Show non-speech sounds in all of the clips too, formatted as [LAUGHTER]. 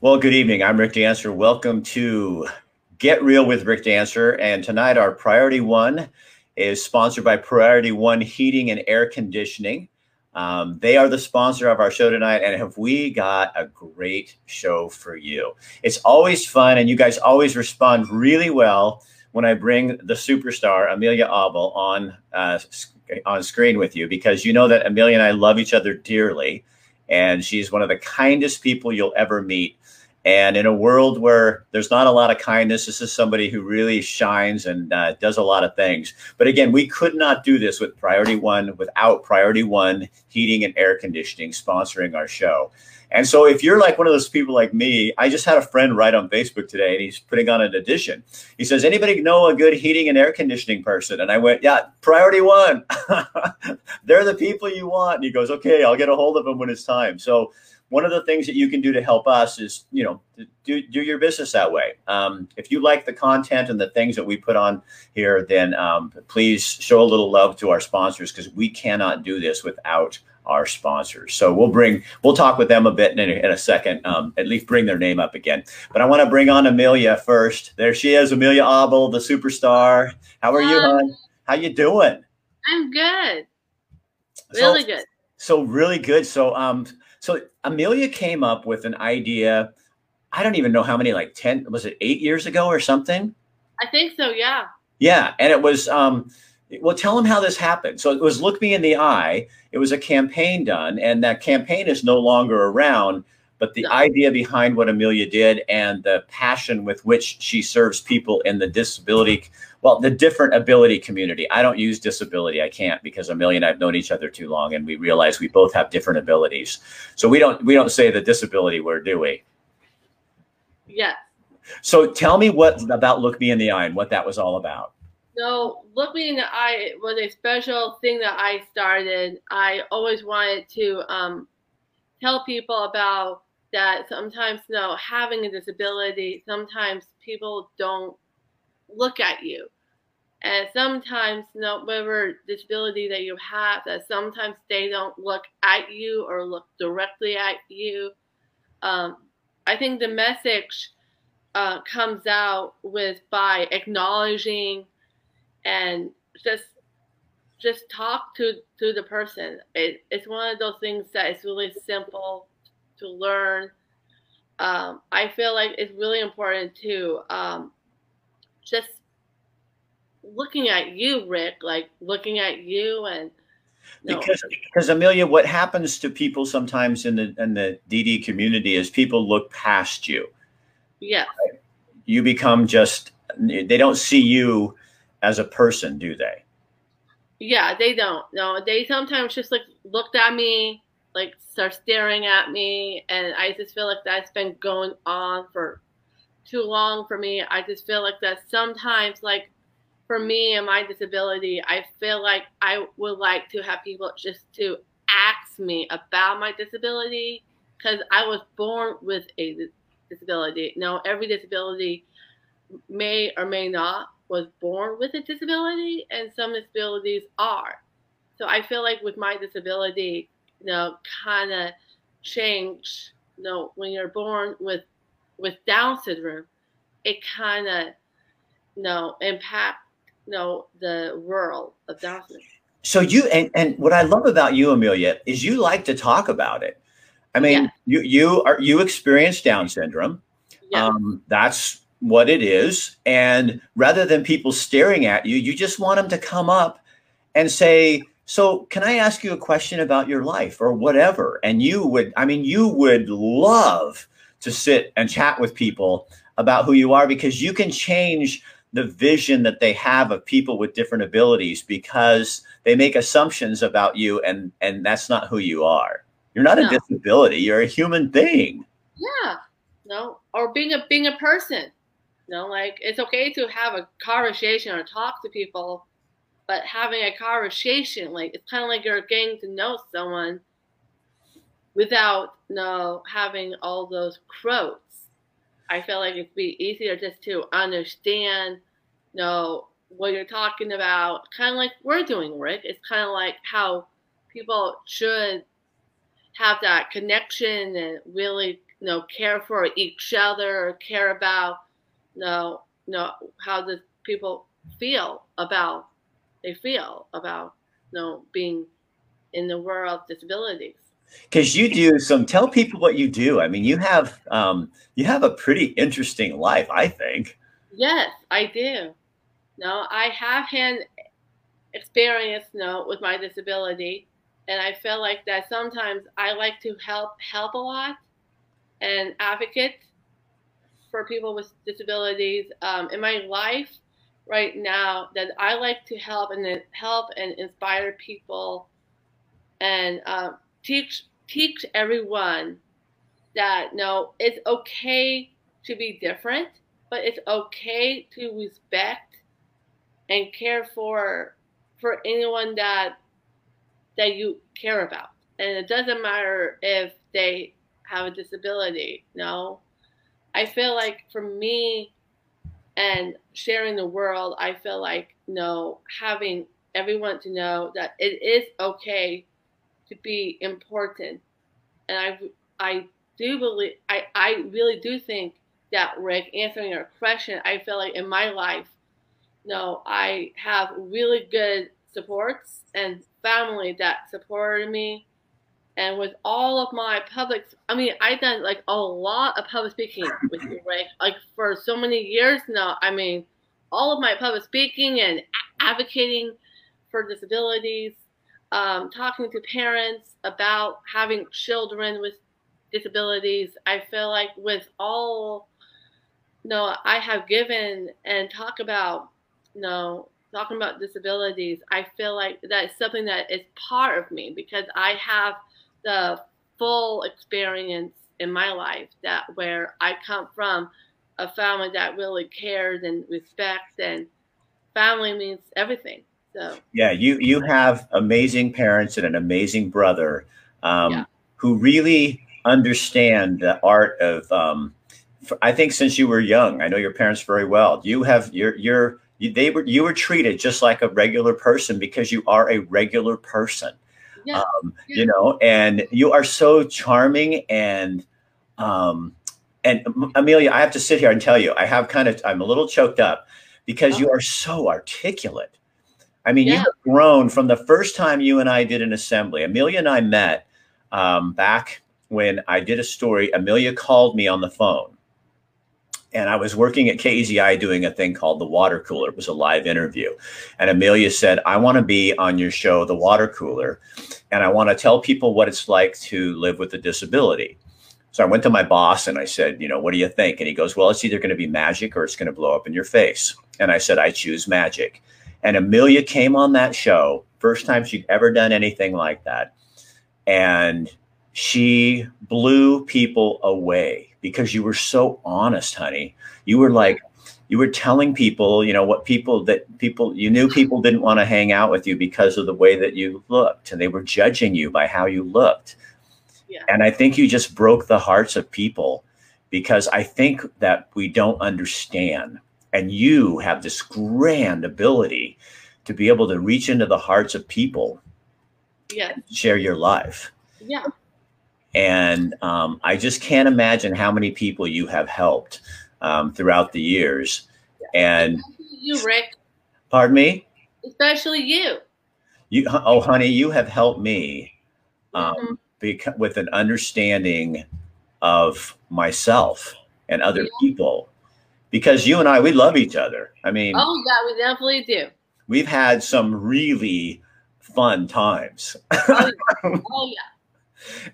Well, good evening. I'm Rick Dancer. Welcome to Get Real with Rick Dancer. And tonight, our priority one is sponsored by Priority One Heating and Air Conditioning. Um, they are the sponsor of our show tonight, and have we got a great show for you? It's always fun, and you guys always respond really well when I bring the superstar Amelia Abel on uh, on screen with you because you know that Amelia and I love each other dearly, and she's one of the kindest people you'll ever meet. And in a world where there's not a lot of kindness, this is somebody who really shines and uh, does a lot of things. But again, we could not do this with Priority One without Priority One Heating and Air Conditioning sponsoring our show. And so if you're like one of those people like me, I just had a friend write on Facebook today and he's putting on an addition. He says, anybody know a good heating and air conditioning person? And I went, yeah, priority one. [LAUGHS] They're the people you want. And he goes, okay, I'll get a hold of them when it's time. So one of the things that you can do to help us is, you know, do, do your business that way. Um, if you like the content and the things that we put on here, then um, please show a little love to our sponsors because we cannot do this without our sponsors. So we'll bring, we'll talk with them a bit in a, in a second, um, at least bring their name up again. But I want to bring on Amelia first. There she is, Amelia Abel, the superstar. How are you, hon? How you doing? I'm good. Really so, good. So really good. So, um, so Amelia came up with an idea. I don't even know how many, like 10, was it eight years ago or something? I think so. Yeah. Yeah. And it was, um, well, tell them how this happened. So it was Look Me in the Eye. It was a campaign done, and that campaign is no longer around. But the no. idea behind what Amelia did and the passion with which she serves people in the disability, well, the different ability community. I don't use disability. I can't because Amelia and I've known each other too long, and we realize we both have different abilities. So we don't we don't say the disability word, do we? Yeah. So tell me what about Look Me in the Eye and what that was all about. So look me in the eye was a special thing that I started. I always wanted to um, tell people about that sometimes you know having a disability, sometimes people don't look at you. And sometimes no, whatever disability that you have, that sometimes they don't look at you or look directly at you. Um, I think the message uh, comes out with by acknowledging and just just talk to to the person. It, it's one of those things that is really simple to learn. Um, I feel like it's really important to um, just looking at you, Rick, like looking at you and because because Amelia, what happens to people sometimes in the in the DD community is people look past you. Yeah. Right? You become just they don't see you as a person, do they? Yeah, they don't. No, they sometimes just like looked at me, like start staring at me, and I just feel like that's been going on for too long for me. I just feel like that sometimes, like for me and my disability, I feel like I would like to have people just to ask me about my disability because I was born with a disability. Now, every disability may or may not was born with a disability and some disabilities are. So I feel like with my disability, you know, kind of change, you know, when you're born with with Down syndrome, it kind of, you know, impact, you know, the world of Down syndrome. So you and and what I love about you, Amelia, is you like to talk about it. I mean, yeah. you you are you experience Down syndrome. Yeah. Um, that's what it is. And rather than people staring at you, you just want them to come up and say, so can I ask you a question about your life or whatever? And you would, I mean, you would love to sit and chat with people about who you are because you can change the vision that they have of people with different abilities because they make assumptions about you and and that's not who you are. You're not no. a disability, you're a human being. Yeah. No, or being a being a person you know, like it's okay to have a conversation or talk to people, but having a conversation, like it's kind of like you're getting to know someone without know having all those quotes. I feel like it'd be easier just to understand, you know, what you're talking about. Kind of like we're doing, Rick. It's kind of like how people should have that connection and really you know, care for each other care about, you know, you know how the people feel about they feel about you know being in the world of disabilities because you do some tell people what you do. I mean you have um you have a pretty interesting life i think. Yes i do. No i have had experience know, with my disability and i feel like that sometimes i like to help help a lot and advocate for people with disabilities um, in my life right now that I like to help and help and inspire people and uh, teach teach everyone that no, it's okay to be different, but it's okay to respect and care for for anyone that that you care about. And it doesn't matter if they have a disability. No, I feel like for me and sharing the world, I feel like you know having everyone to know that it is okay to be important, and I I do believe I I really do think that Rick answering your question, I feel like in my life, you know, I have really good supports and family that supported me. And with all of my public i mean i've done like a lot of public speaking with you right like for so many years now. I mean all of my public speaking and advocating for disabilities um, talking to parents about having children with disabilities i feel like with all you know i have given and talk about you know talking about disabilities i feel like that's something that is part of me because i have the full experience in my life that where I come from a family that really cares and respects and family means everything. So yeah, you you have amazing parents and an amazing brother um, yeah. who really understand the art of. Um, I think since you were young, I know your parents very well. You have your your you, they were you were treated just like a regular person because you are a regular person yeah. Um, yeah. you know, and you are so charming and um, and Amelia, I have to sit here and tell you, I have kind of I'm a little choked up because oh. you are so articulate. I mean, yeah. you have grown from the first time you and I did an assembly. Amelia and I met um, back when I did a story. Amelia called me on the phone and I was working at KEZI doing a thing called the water cooler. It was a live interview. And Amelia said, I want to be on your show, The Water Cooler, and I want to tell people what it's like to live with a disability. So I went to my boss and I said, you know, what do you think? And he goes, well, it's either going to be magic or it's going to blow up in your face. And I said, I choose magic. And Amelia came on that show, first time she'd ever done anything like that. And she blew people away because you were so honest, honey. You were like, you were telling people, you know, what people that people you knew people didn't want to hang out with you because of the way that you looked, and they were judging you by how you looked. Yeah. And I think you just broke the hearts of people because I think that we don't understand. And you have this grand ability to be able to reach into the hearts of people. Yeah. Share your life. Yeah. And um, I just can't imagine how many people you have helped um, throughout the years. And you, Rick. Pardon me. Especially you. You, oh, honey, you have helped me um, mm-hmm. beca- with an understanding of myself and other yeah. people, because you and I, we love each other. I mean, oh yeah, we definitely do. We've had some really fun times. Oh yeah. Oh, yeah. [LAUGHS]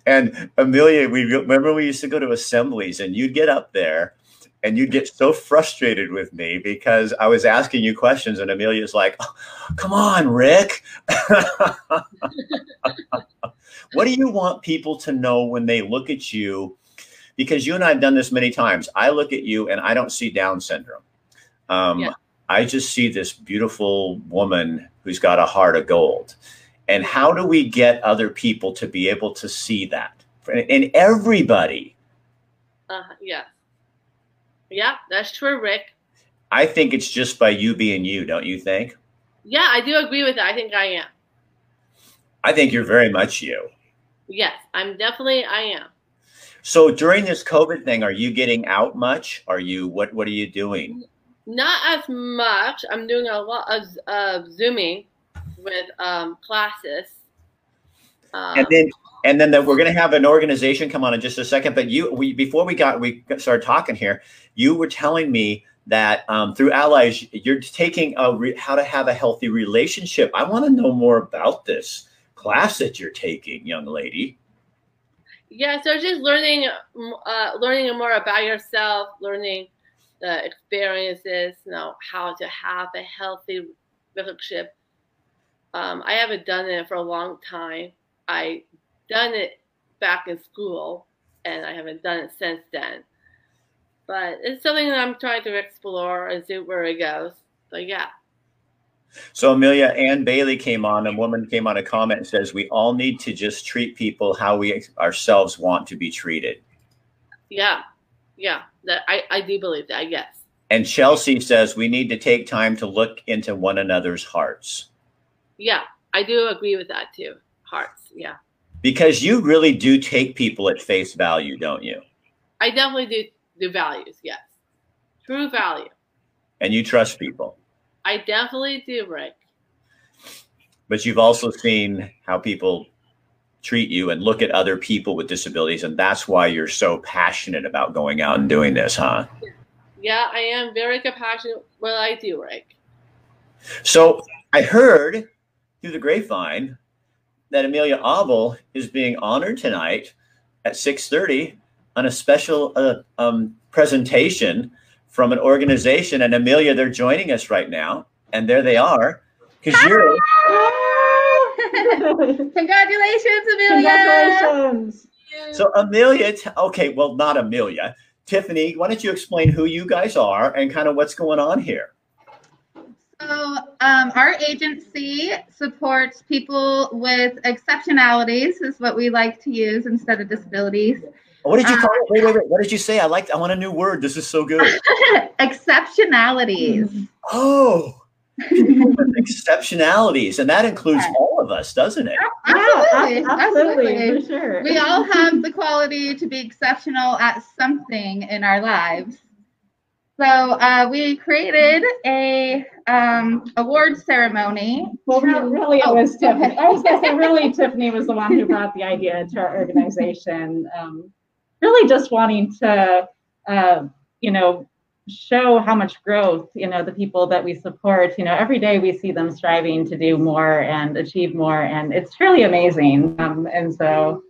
And Amelia, we remember we used to go to assemblies and you'd get up there and you'd get so frustrated with me because I was asking you questions and Amelia's like, oh, come on, Rick. [LAUGHS] what do you want people to know when they look at you? Because you and I have done this many times. I look at you and I don't see Down syndrome. Um, yeah. I just see this beautiful woman who's got a heart of gold. And how do we get other people to be able to see that? And everybody. Uh, yeah. Yeah, that's true, Rick. I think it's just by you being you, don't you think? Yeah, I do agree with that. I think I am. I think you're very much you. Yes, I'm definitely, I am. So during this COVID thing, are you getting out much? Are you what what are you doing? Not as much. I'm doing a lot of uh, zooming with um, classes. Um, and then and then the, we're going to have an organization come on in just a second. But you, we before we got we started talking here, you were telling me that um, through allies you're taking a re, how to have a healthy relationship. I want to know more about this class that you're taking, young lady. Yeah, so just learning, uh, learning more about yourself, learning the experiences, you know, how to have a healthy relationship. Um, I haven't done it for a long time. I done it back in school, and I haven't done it since then. But it's something that I'm trying to explore and see where it goes. So yeah. So Amelia Ann Bailey came on, a woman came on a comment and says, we all need to just treat people how we ourselves want to be treated. Yeah. Yeah. That I, I do believe that, yes. And Chelsea says we need to take time to look into one another's hearts. Yeah, I do agree with that too. Hearts, yeah. Because you really do take people at face value, don't you? I definitely do do values, yes. True value. And you trust people. I definitely do, Rick. But you've also seen how people treat you and look at other people with disabilities. And that's why you're so passionate about going out and doing this, huh? Yeah, I am very compassionate. Well, I do, Rick. So I heard through the grapevine that Amelia Abel is being honored tonight at 6.30 on a special uh, um, presentation from an organization. And Amelia, they're joining us right now. And there they are. Because you're. [LAUGHS] Congratulations, Amelia. Congratulations. So, Amelia, okay, well, not Amelia. Tiffany, why don't you explain who you guys are and kind of what's going on here? So, um, our agency supports people with exceptionalities, is what we like to use instead of disabilities. What did you call it? Wait, wait, wait. What did you say? I like. I want a new word. This is so good. [LAUGHS] Exceptionalities. Oh, [LAUGHS] exceptionalities, and that includes all of us, doesn't it? Absolutely, yeah, absolutely, absolutely. For sure. We all have the quality to be exceptional at something in our lives. So uh, we created a um, award ceremony. Well, really, it was oh, Tiffany. I was going to say, really, Tiffany was the one who brought the idea to our organization. Um, really just wanting to, uh, you know, show how much growth, you know, the people that we support, you know, every day we see them striving to do more and achieve more. And it's truly amazing. Um, and so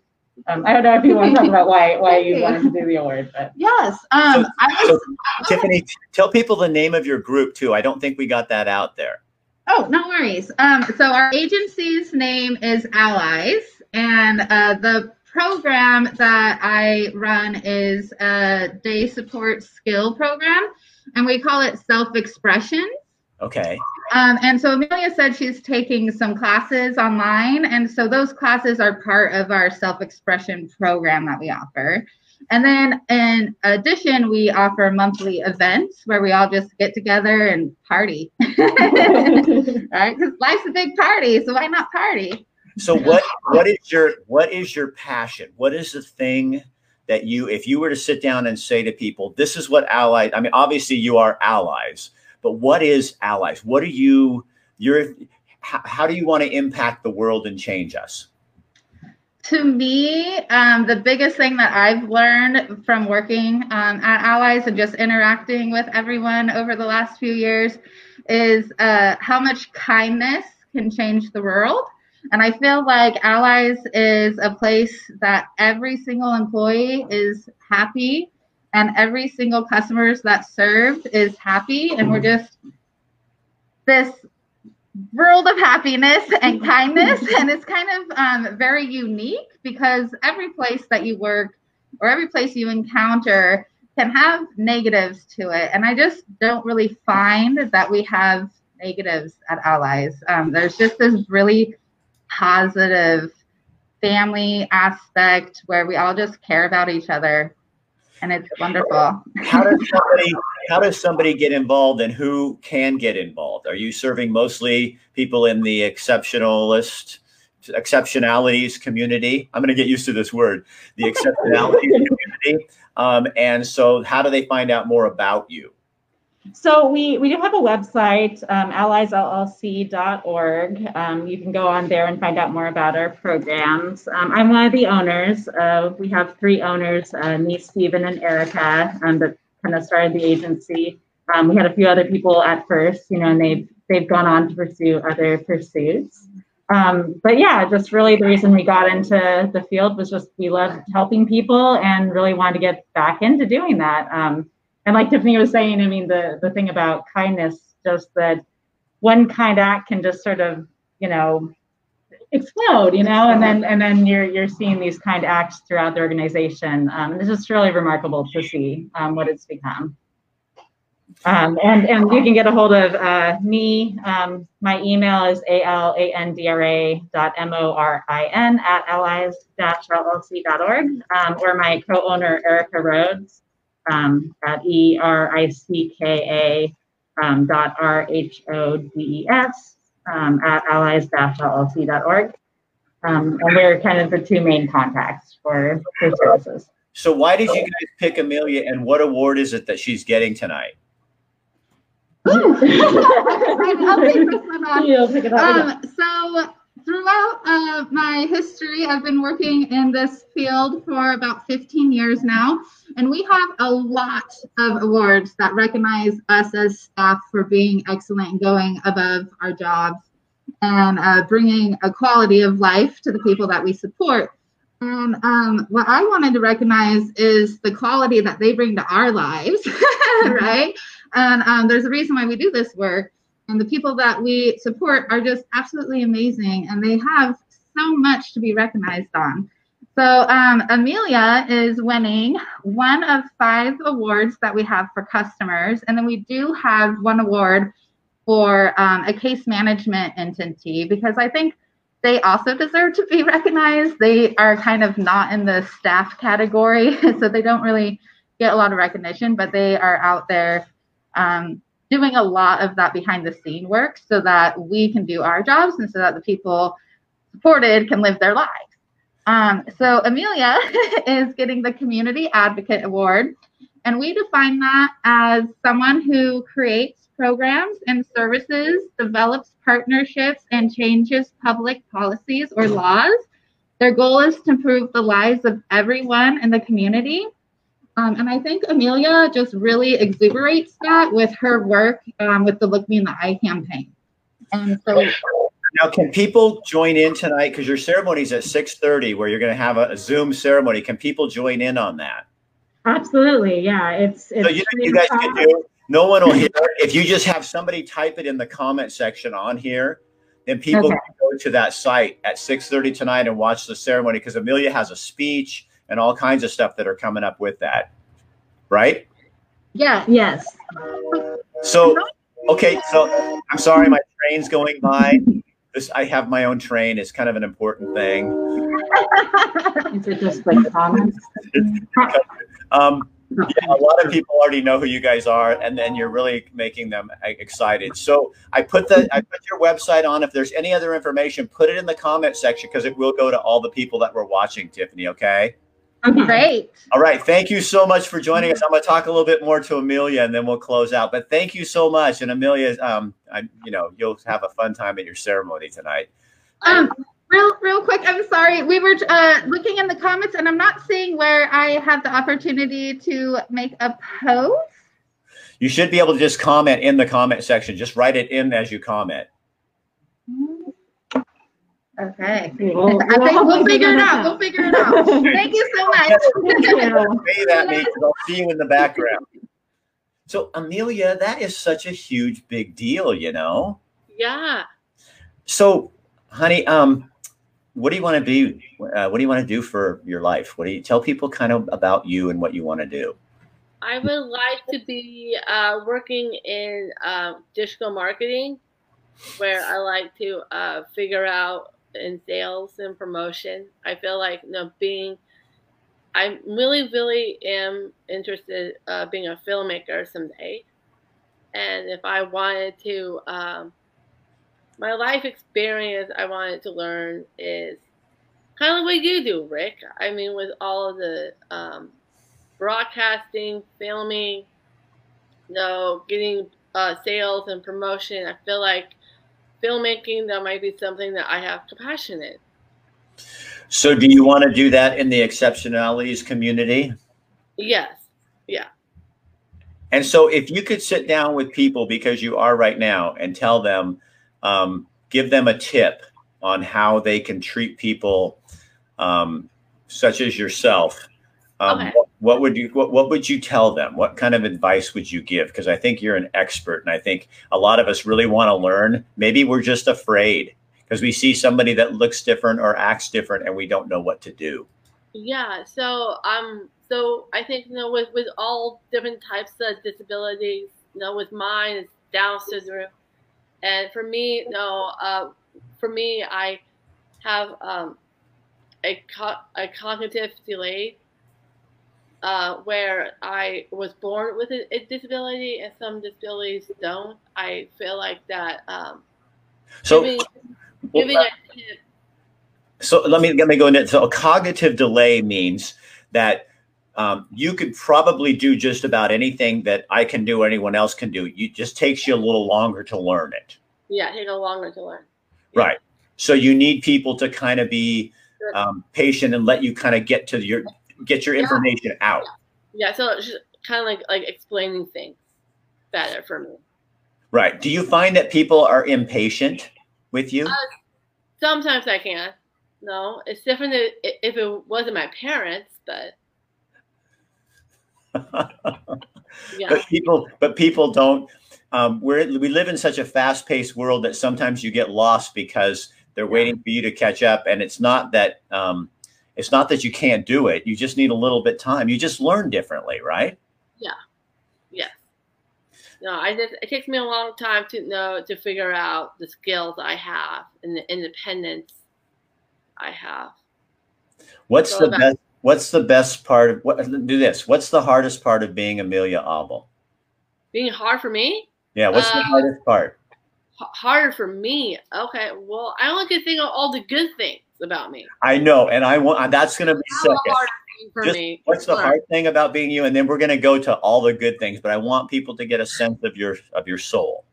um, I don't know if you want to talk about why why you wanted to do the award, but yes. Um, so, was, so, Tiffany, tell people the name of your group too. I don't think we got that out there. Oh, no worries. Um, so our agency's name is Allies, and uh, the program that I run is a day support skill program, and we call it self expression. Okay. Um, and so Amelia said she's taking some classes online, and so those classes are part of our self expression program that we offer. And then in addition, we offer monthly events where we all just get together and party. [LAUGHS] right? Because life's a big party, so why not party? So what what is your what is your passion? What is the thing that you if you were to sit down and say to people, this is what allies I mean obviously you are allies, but what is allies? What are you you're how, how do you want to impact the world and change us? To me, um, the biggest thing that I've learned from working um, at Allies and just interacting with everyone over the last few years is uh, how much kindness can change the world. And I feel like Allies is a place that every single employee is happy and every single customers that served is happy. And we're just this world of happiness and kindness. [LAUGHS] And it's kind of um, very unique because every place that you work or every place you encounter can have negatives to it. And I just don't really find that we have negatives at Allies. Um, there's just this really positive family aspect where we all just care about each other and it's wonderful. how does [LAUGHS] somebody how does somebody get involved and who can get involved? Are you serving mostly people in the exceptionalist exceptionalities community? I'm going to get used to this word, the [LAUGHS] exceptionalities community. Um, and so, how do they find out more about you? So we, we do have a website, um, alliesllc.org. Um, you can go on there and find out more about our programs. Um, I'm one of the owners. Uh, we have three owners, uh, me, Stephen, and Ericka, um, that kind of started the agency. Um, we had a few other people at first, you know, and they've, they've gone on to pursue other pursuits. Um, but yeah, just really the reason we got into the field was just we loved helping people and really wanted to get back into doing that. And like Tiffany was saying, I mean, the the thing about kindness, just that one kind act can just sort of, you know, explode, you know, and then and then you're you're seeing these kind acts throughout the organization. Um, it's just really remarkable to see um, what it's become. Um, and and you can get a hold of uh, me. Um, my email is alandra dot m-o-r-i-n at allies-llc.org um, or my co-owner Ericka Rhodes um, at E R I C K A um, dot R H O D E S um, at allies-llc.org. Um, and we're kind of the two main contacts for, for services. So, why did you guys pick Amelia, and what award is it that she's getting tonight? [LAUGHS] I'll take this one on. [LAUGHS] You'll pick it up. Um, so throughout uh, my history, I've been working in this field for about 15 years now, and we have a lot of awards that recognize us as staff for being excellent and going above our jobs and uh, bringing a quality of life to the people that we support. And um, what I wanted to recognize is the quality that they bring to our lives, [LAUGHS] right? And um, there's a reason why we do this work. And the people that we support are just absolutely amazing, and they have so much to be recognized on. So um, Amelia is winning one of five awards that we have for customers, and then we do have one award for um, a case management entity because I think they also deserve to be [LAUGHS] recognized. They are kind of not in the staff category, [LAUGHS] so they don't really get a lot of recognition, but they are out there um, doing a lot of that behind the scene work so that we can do our jobs and so that the people supported can live their lives. Um, so Amelia [LAUGHS] is getting the Community Advocate Award, and we define that as someone who creates programs and services, develops partnerships, and changes public policies or laws. Their goal is to improve the lives of everyone in the community um, and I think Amelia just really exuberates that with her work um, with the Look Me in the Eye campaign. And so now, can people join in tonight? Because your ceremony is at six thirty, where you're going to have a, a, Zoom ceremony. Can people join in on that? Absolutely, yeah. It's, it's so you, you guys can do. No one will hear. If you just have somebody type it in the comment section on here, then people okay. can go to that site at six thirty tonight and watch the ceremony. Because Amelia has a speech and all kinds of stuff that are coming up with that. Right? Yeah. Yes. So, okay. So I'm sorry, my train's going by. This I have my own train. It's kind of an important thing. [LAUGHS] Is it just like comments? [LAUGHS] um, yeah, a lot of people already know who you guys are, and then you're really making them excited. So I put the I put your website on. If there's any other information, put it in the comment section because it will go to all the people that were watching. Tiffany, okay? Great. All right. Thank you so much for joining us. I'm going to talk a little bit more to Amelia and then we'll close out. But thank you so much. And Amelia, um, I, you know, you'll have a fun time at your ceremony tonight. Um, real, real quick. I'm sorry. We were uh, looking in the comments and I'm not seeing where I have the opportunity to make a post. You should be able to just comment in the comment section. Just write it in as you comment. Okay. We'll, we'll, I think we'll figure it out. We'll figure it out. [LAUGHS] Thank you so much. Say that, Nate, I'll see you in the background. So, Amelia, that is such a huge, big deal, you know? Yeah. So, honey, um, what do you want to be? Uh, what do you want to do for your life? What do you tell people kind of about you and what you want to do? I would like to be uh, working in uh, digital marketing, where I like to uh, figure out in sales and promotion. I feel like you know being I really, really am interested uh, being a filmmaker someday. And if I wanted to, um, my life experience I wanted to learn is kind of what you do, Rick. I mean, with all of the um, broadcasting, filming, you know, getting uh, sales and promotion. I feel like filmmaking that might be something that I have compassion in. So, do you want to do that in the exceptionalities community? Yes. Yeah. And so, if you could sit down with people because you are right now and tell them, um, give them a tip on how they can treat people, um, such as yourself. Um, Okay. What, would you what, what would you tell them? What kind of advice would you give? Because I think you're an expert, and I think a lot of us really want to learn. Maybe we're just afraid because we see somebody that looks different or acts different, and we don't know what to do. Yeah, so um, so I think you know with with all different types of disabilities, you know, with mine it's Down syndrome, and for me, you know, uh, for me, I have um, a co- a cognitive delay, uh, where I was born with a, a disability, and some disabilities don't. I feel like that um, So, giving, well, giving a So let me let me go into so a cognitive delay means that um, you could probably do just about anything that I can do or anyone else can do. It just takes you a little longer to learn it, yeah, take a longer to learn. right? So you need people to kind of be um, patient and let you kind of get to your get your Yeah. information out. Yeah, so it's just kind of like like explaining things better for me. Right? Do you find that people are impatient with you? Sometimes I can. No, it's different if it wasn't my parents, but [LAUGHS] yeah, but people but people don't um, we're, we live in such a fast-paced world that sometimes you get lost because they're waiting for you to catch up and it's not that um, it's not that you can't do it you just need a little bit time you just learn differently right Yeah. yes. No, I just it takes me a long time to know to figure out the skills I have and the independence I have. what's So the about- best what's the best part of what do this what's the hardest part of being amelia abel Being hard for me, yeah what's the Uh, hardest part H- harder for me. Okay, well, I only can think of all the good things about me. i know and i want that's going to be second the hardest thing for Just me. what's the hard thing about being you and then we're going to go to all the good things but i want people to get a sense of your of your soul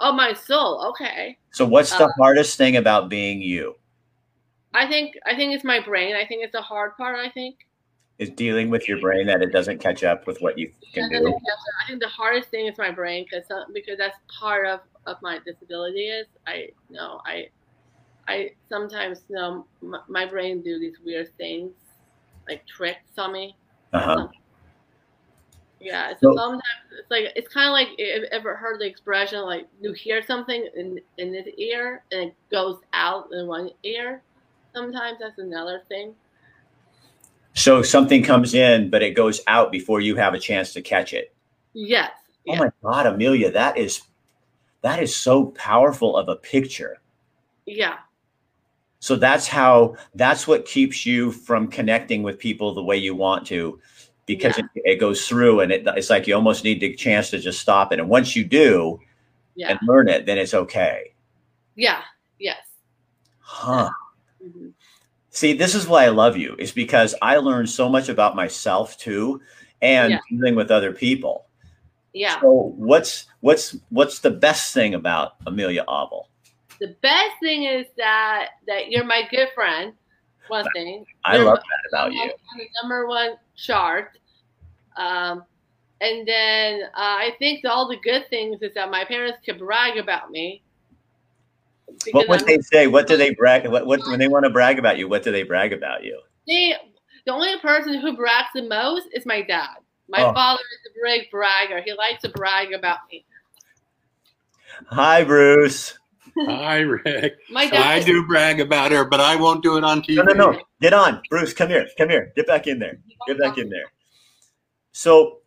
Oh, my soul. Okay. so what's the Uh, hardest thing about being you I think I think it's my brain. I think it's the hard part. I think. is dealing with your brain that it doesn't catch up with what you can do. I think the hardest thing is my brain because because that's part of, of my disability is I know I I sometimes you know my, my brain do these weird things like tricks on me. Uh-huh. Yeah, so So- sometimes it's like it's kind of like if ever heard the expression like you hear something in in this ear and it goes out in one ear. Sometimes that's another thing. So something comes in, but it goes out before you have a chance to catch it. Yes. Oh Yeah. my God, Amelia, that is that is so powerful of a picture. Yeah. So that's how that's what keeps you from connecting with people the way you want to, because Yeah. it, it goes through and it, it's like you almost need the chance to just stop it. And once you do Yeah. and learn it, then it's okay. Yeah. Yes. Huh. hmm See, this is why I love you, is because I learned so much about myself too, and Yeah. dealing with other people. Yeah. So what's what's what's the best thing about Amelia Abel? The best thing is that that you're my good friend. One thing. I You're love that about you. number one chart. Um, and then uh, I think all the good things is that my parents could brag about me. What would I'm- they say? What do they [LAUGHS] brag? What, what when they want to brag about you? What do they brag about you? they, the only person who brags the most is my dad. My Oh. father is a big bragger. He likes to brag about me. Hi, Bruce. Hi, Rick. My dad. I do brag about her, but I won't do it on TV. No, no, no. Get on, Bruce. Come here. Come here. Get back in there. Get back in there. So,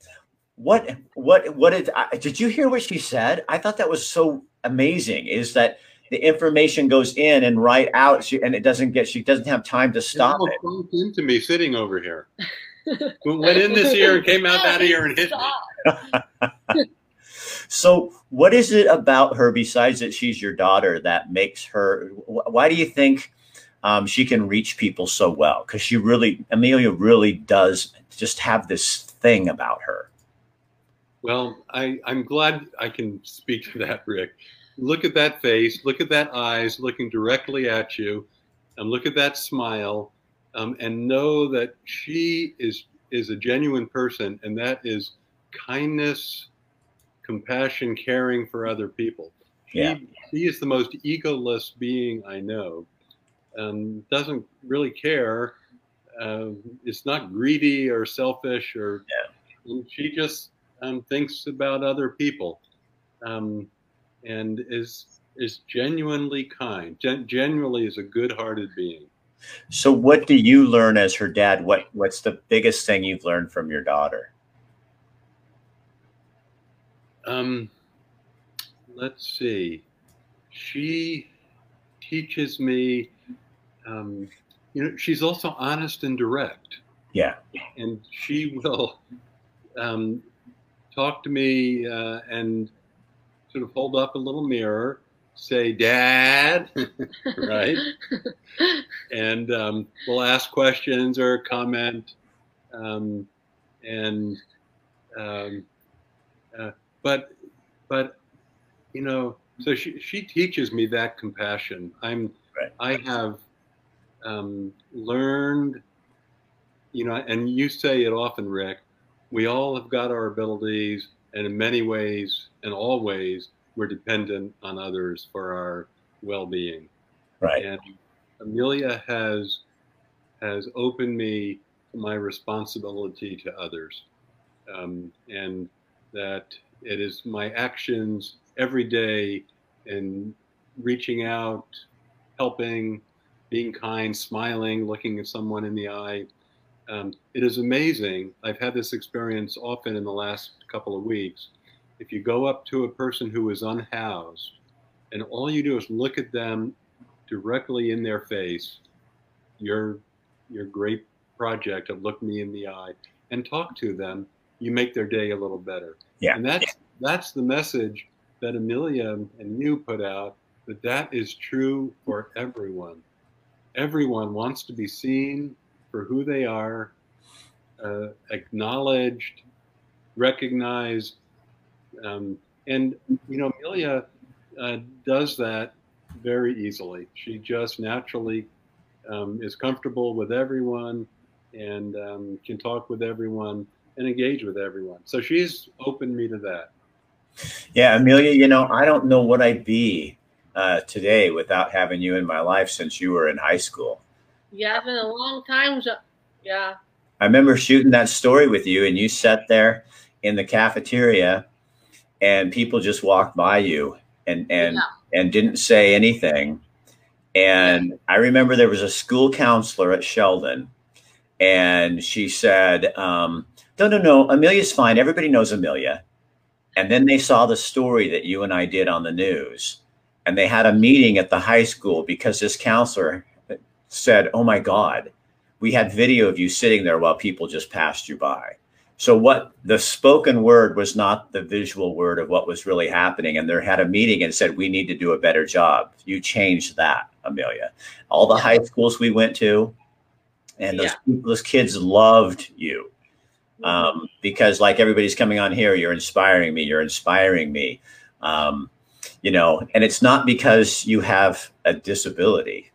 what, what, what did I, did you hear? What she said? I thought that was so amazing. Is that the information goes in and right out, she, and it doesn't get. She doesn't have time to stop almost it. bumped into me sitting over here. Went in this ear and came out that ear and hit me. [LAUGHS] So, what is it about her besides that she's your daughter that makes her? wh- Why do you think um, she can reach people so well because she really, Amelia really does just have this thing about her. Well, I, I'm glad I can speak to that, Rick. Look at that face, look at that eyes looking directly at you, and look at that smile, um, and know that she is is a genuine person, and that is kindness, compassion, caring for other people. She, Yeah. she is the most egoless being I know. Um, doesn't really care. Um, it's not greedy or selfish or. and She just um, thinks about other people, um, and is is genuinely kind. Gen- genuinely is a good-hearted being. So, what do you learn as her dad? What What's the biggest thing you've learned from your daughter? Um, let's see. She teaches me. Um, you know, she's also honest and direct, Yeah, and she will um, talk to me uh, and sort of hold up a little mirror, say, "Dad," [LAUGHS] right, and um, we'll ask questions or comment, um, and um, uh, but but you know, so she she teaches me that compassion. I'm Right. I have um, learned, you know, and you say it often, Rick. We all have got our abilities, and in many ways, in all ways, we're dependent on others for our well-being. right. And Amelia has has opened me to my responsibility to others, um, and that it is my actions every day and reaching out, helping, being kind, smiling, looking at someone in the eye. Um, it is amazing. I've had this experience often in the last couple of weeks. If you go up to a person who is unhoused, and all you do is look at them directly in their face, your your great project of look me in the eye and talk to them, you make their day a little better. Yeah. And that's that's the message that Amelia and you put out that that is true for everyone. Everyone wants to be seen for who they are, uh, acknowledged, recognized, um, and you know Amelia uh, does that very easily. She just naturally um, is comfortable with everyone and um, can talk with everyone and engage with everyone. So she's opened me to that. Yeah, Amelia, you know, I don't know what I'd be uh, today without having you in my life since you were in high school. Yeah, it's been a long time. Jo- Yeah. I remember shooting that story with you, and you sat there in the cafeteria, and people just walked by you and and and didn't say anything. And I remember there was a school counselor at Sheldon, and she said, um, "No, no, no, Amelia's fine. Everybody knows Amelia." And then they saw the story that you and I did on the news, and they had a meeting at the high school because this counselor said, "Oh my God." we had video of you sitting there while people just passed you by. So what the spoken word was not the visual word of what was really happening. And they had a meeting and said, we need to do a better job. You changed that, Amelia. All the high schools we went to, and those, those kids loved you. Um, because like everybody's coming on here, you're inspiring me, you're inspiring me. Um, you know, and it's not because you have a disability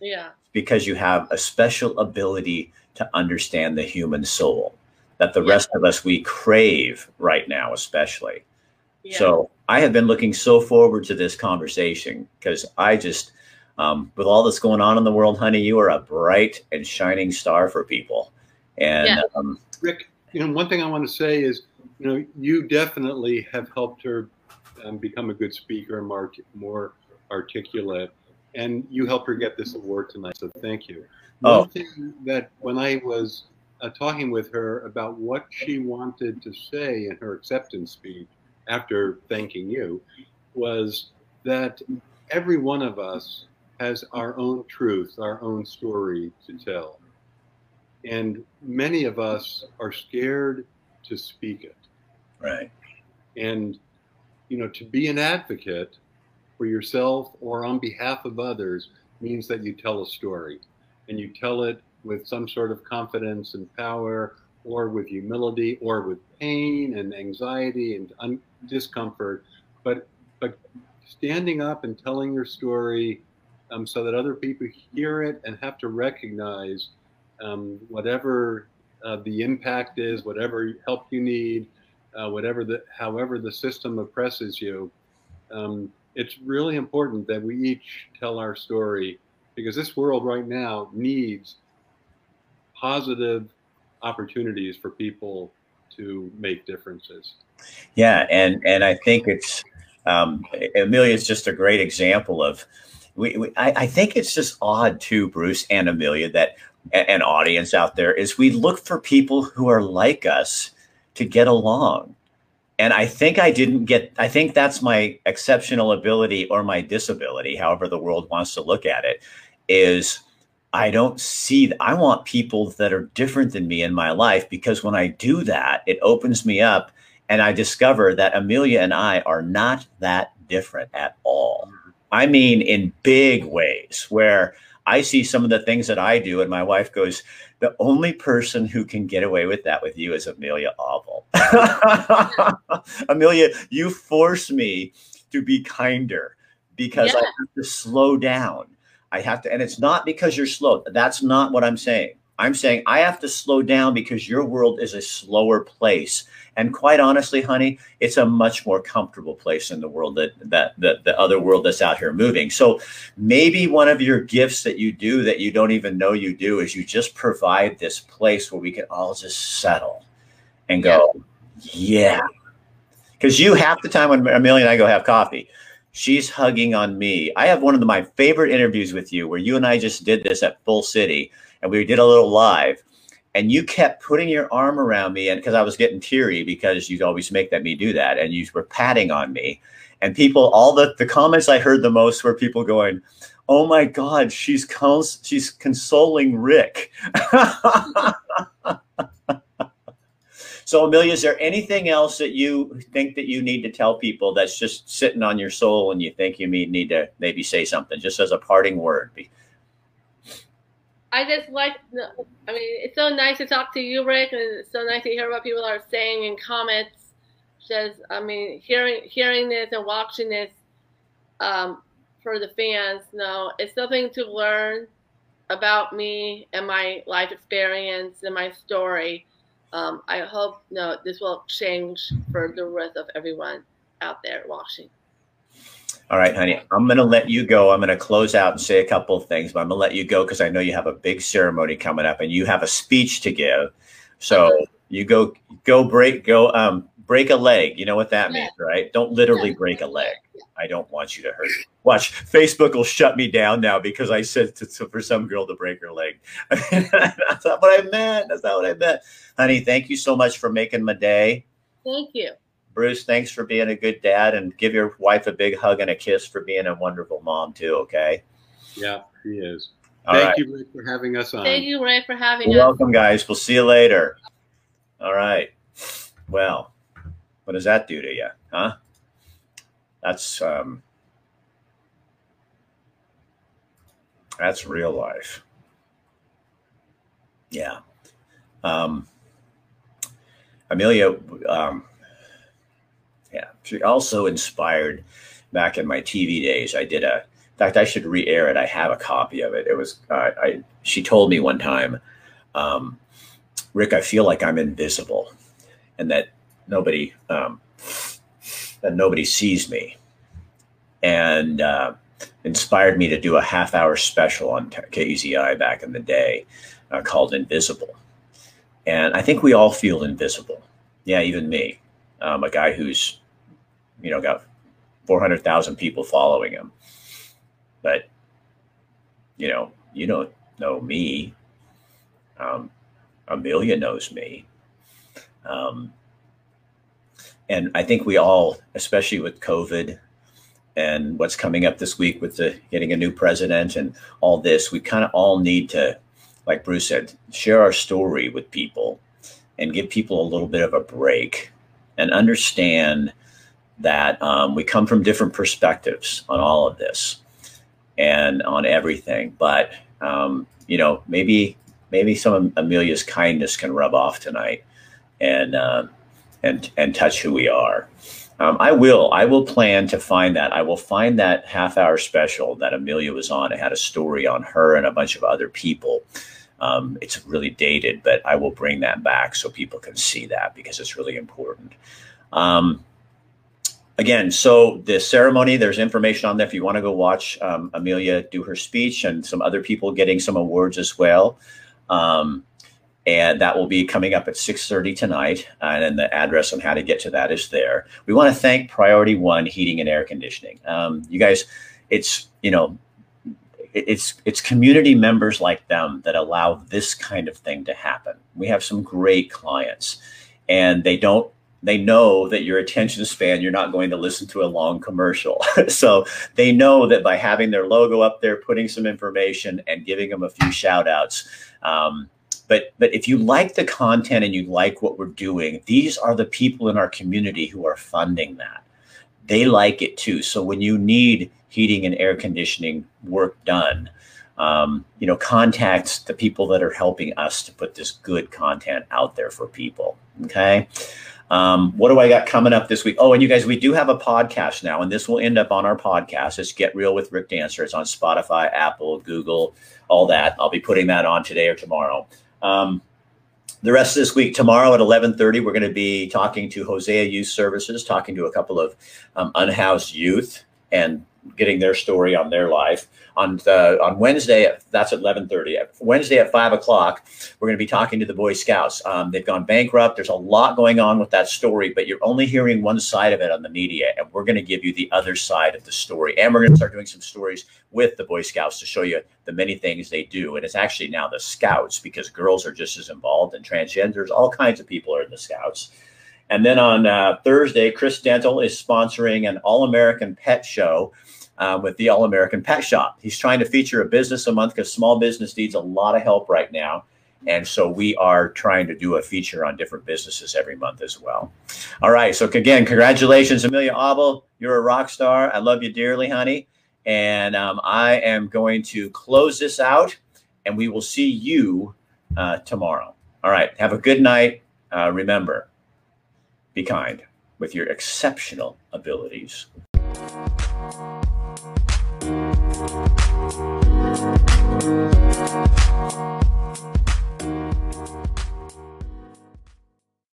Yeah. because you have a special ability to understand the human soul that the Yeah. rest of us we crave right now especially Yeah. so i have been looking so forward to this conversation because i just um, with all that's going on in the world honey you are a bright and shining star for people and Yeah. um, Rick, you know, one thing I want to say is, you know, you definitely have helped her um, become a good speaker and more, more articulate, and you helped her get this award tonight. So thank you. Oh. One thing that when I was uh, talking with her about what she wanted to say in her acceptance speech after thanking you was that every one of us has our own truth, our own story to tell. And many of us are scared to speak it. right And, you know, to be an advocate for yourself or on behalf of others means that you tell a story and you tell it with some sort of confidence and power or with humility or with pain and anxiety and un- discomfort but but standing up and telling your story um, so that other people hear it and have to recognize um, whatever uh, the impact is whatever help you need uh, whatever the however the system oppresses you um, it's really important that we each tell our story because this world right now needs positive opportunities for people to make differences. Yeah, and and I think it's um, Amelia is just a great example of. We, we I, I think it's just odd too, Bruce and Amelia, that an audience out there is we look for people who are like us to get along. And I think I didn't get, I think that's my exceptional ability or my disability, however the world wants to look at it, is I don't see, I want people that are different than me in my life because when I do that, it opens me up and I discover that Amelia and I are not that different at all. I mean, in big ways, where I see some of the things that I do, and my wife goes, The only person who can get away with that with you is Amelia Oval. [LAUGHS] Amelia, you force me to be kinder because yeah. I have to slow down I have to, and it's not because you're slow. That's not what I'm saying. I'm saying I have to slow down because your world is a slower place. And quite honestly, honey, it's a much more comfortable place in the world that that the, the other world that's out here moving. So maybe one of your gifts that you do that you don't even know you do is you just provide this place where we can all just settle and go, yeah. Because you half the time when Amelia and I go have coffee, She's hugging on me. I have one of the, my favorite interviews with you where you and I just did this at Full City and we did a little live and you kept putting your arm around me and because I was getting teary because you always make that me do that and you were patting on me and people all the the comments I heard the most were people going oh my god she's cons- she's consoling Rick [LAUGHS] So, Amelia, is there anything else that you think that you need to tell people that's just sitting on your soul and you think you need to maybe say something just as a parting word? I just like, I mean, it's so nice to talk to you, Rick, and it's so nice to hear what people are saying in comments. Just, I mean, hearing hearing this and watching this um, for the fans, no, it's something to learn about me and my life experience and my story um, I hope no, this will change for the rest of everyone out there watching. All right, honey, I'm going to let you go. I'm going to close out and say a couple of things, but I'm going to let you go because I know you have a big ceremony coming up and you have a speech to give. So you go, go break, go, um, break a leg. You know what that means, right? Don't literally break a leg. I don't want you to hurt. Watch, Facebook will shut me down now because I said to, to, for some girl to break her leg. [LAUGHS] that's not what I meant. That's not what I meant. Honey, thank you so much for making my day. Thank you. Bruce, thanks for being a good dad and give your wife a big hug and a kiss for being a wonderful mom too, okay? Yeah, he is. All Thank right. you, Ray, for having us on. Thank you, Ray, for having You're us. Welcome, guys. We'll see you later. All right. Well, what does that do to you, huh? That's um, that's real life. Yeah. Um, Amelia, um, yeah, she also inspired back in my TV days. I did a, in fact, I should re-air it. I have a copy of it. It was, uh, I, she told me one time, um, Rick, I feel like I'm invisible and that nobody, um, that nobody sees me, and uh, inspired me to do a half hour special on KEZI back in the day uh, called Invisible. And I think we all feel invisible. Yeah, even me. I'm a guy who's, you know, got 400,000 people following him. But, you know, you don't know me. Um, Amelia knows me. Um, and I think we all, especially with COVID and what's coming up this week with the getting a new president and all this, we kind of all need to, like Bruce said, share our story with people and give people a little bit of a break and understand that um, we come from different perspectives on all of this. and on everything. But um, you know, maybe maybe some of Amelia's kindness can rub off tonight, and uh, and and touch who we are. Um, I will. I will plan to find that. I will find that half hour special that Amelia was on. It had a story on her and a bunch of other people. Um, it's really dated, but I will bring that back so people can see that because it's really important. Um, again, so the ceremony, there's information on there if you want to go watch um, Amelia do her speech and some other people getting some awards as well. Um, and that will be coming up at 6.30 tonight and then the address on how to get to that is there. We want to thank priority one heating and air conditioning. Um, you guys it's you know it's it's community members like them that allow this kind of thing to happen. We have some great clients and they don't they know that your attention span you're not going to listen to a long commercial. [LAUGHS] So they know that by having their logo up there putting some information and giving them a few shout outs um, but but if you like the content and you like what we're doing these are the people in our community who are funding that. They like it too. So when you need heating and air conditioning work done um, you know contact the people that are helping us to put this good content out there for people okay um, what do I got coming up this week? Oh, and you guys, we do have a podcast now, and this will end up on our podcast. It's Get Real with Rick Dancer. It's on Spotify, Apple, Google, all that. I'll be putting that on today or tomorrow. Um, the rest of this week, tomorrow at 11:30, we're going to be talking to Hosea Youth Services, talking to a couple of um, unhoused youth and getting their story on their life on the, on Wednesday. That's at eleven thirty. Wednesday at five o'clock, we're going to be talking to the Boy Scouts. Um, they've gone bankrupt. There's a lot going on with that story, but you're only hearing one side of it on the media, and we're going to give you the other side of the story. And we're going to start doing some stories with the Boy Scouts to show you the many things they do. And it's actually now the Scouts because girls are just as involved and transgenders. All kinds of people are in the Scouts. And then on uh, Thursday, Chris Dental is sponsoring an All American Pet Show uh, with the All American Pet Shop. He's trying to feature a business a month because small business needs a lot of help right now. And so we are trying to do a feature on different businesses every month as well. All right. So again, congratulations, Amelia Abel. You're a rock star. I love you dearly, honey. And um, I am going to close this out and we will see you uh, tomorrow. All right. Have a good night. Uh, remember, be kind with your exceptional abilities. Thank you.